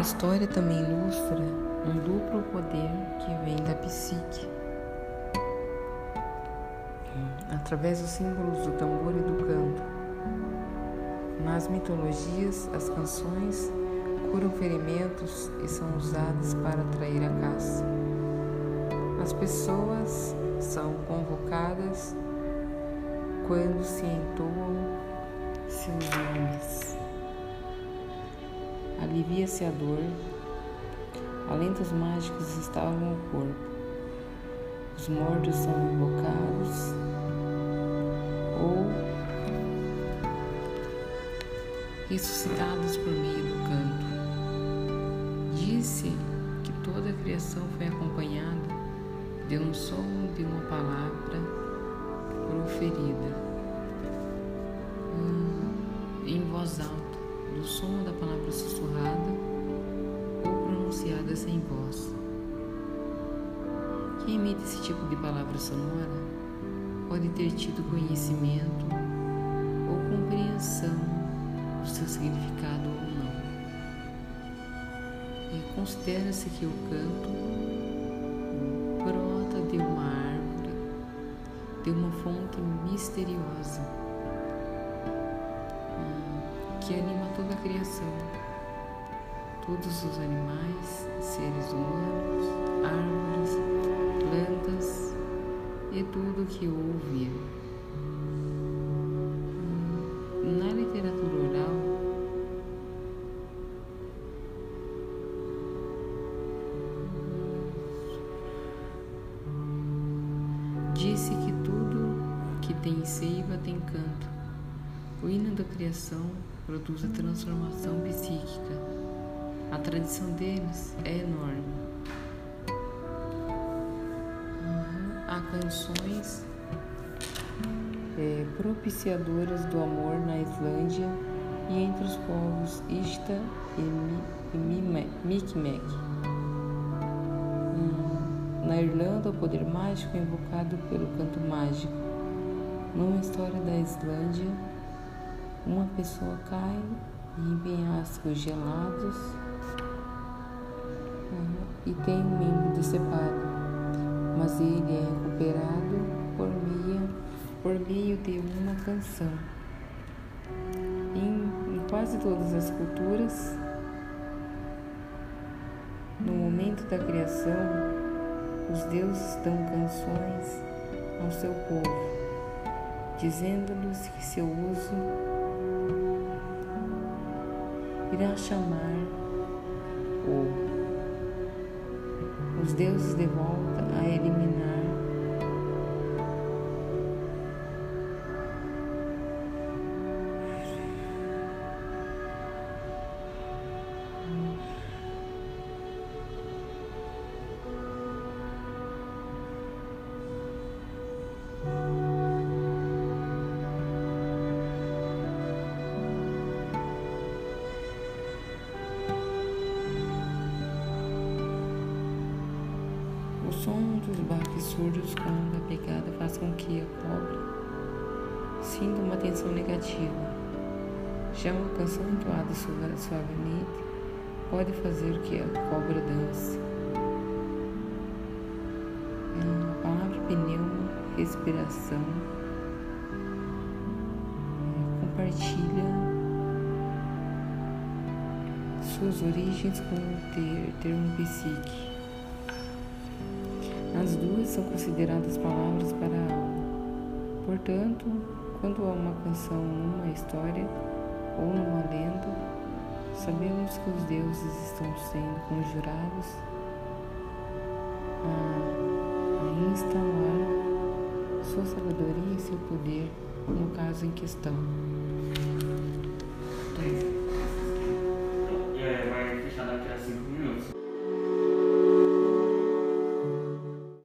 A história também ilustra um duplo poder que vem da psique. Através dos símbolos do tambor e do canto. Nas mitologias, as canções curam ferimentos e são usadas para atrair a caça. As pessoas são convocadas quando se entoam seus nomes. Alivia-se a dor, alentos mágicos estavam o corpo. Os mortos são invocados ou ressuscitados por meio do canto. Disse que toda a criação foi acompanhada de um som de uma palavra proferida hum, em voz alta, do som da palavra sussurrada ou pronunciada sem voz. Quem emite esse tipo de palavra sonora pode ter tido conhecimento ou compreensão do seu significado ou não. E considera-se que o canto brota de uma árvore, de uma fonte misteriosa que anima toda a criação, todos os animais, seres humanos, árvores, plantas e tudo que ouvia. Na literatura oral, disse que tudo que tem seiva tem canto. O hino da criação produz a transformação psíquica. A tradição deles é enorme. Uhum. Há canções é, propiciadoras do amor na Islândia e entre os povos Ista e, Mi, Mi'kmaq. Hum. Na Irlanda, o poder mágico é invocado pelo canto mágico. Numa história da Islândia, uma pessoa cai em penhascos gelados uhum, e tem um membro decepado, mas ele é recuperado por meio, por meio de uma canção. Em, em quase todas as culturas, no momento da criação, os deuses dão canções ao seu povo, dizendo-lhes que seu uso irá chamar os deuses de volta a eliminar O som dos baques surdos quando a pegada faz com que a cobra sinta uma tensão negativa. Já uma canção entoada suavemente pode fazer que a cobra dance. A palavra pneuma, respiração, compartilha suas origens com o termo psique. As duas são consideradas palavras para a alma. Portanto, quando há uma canção numa história ou numa lenda, sabemos que os deuses estão sendo conjurados a, a instalar sua sabedoria e seu poder no caso em questão. É, vai fechar daqui a cinco minutos.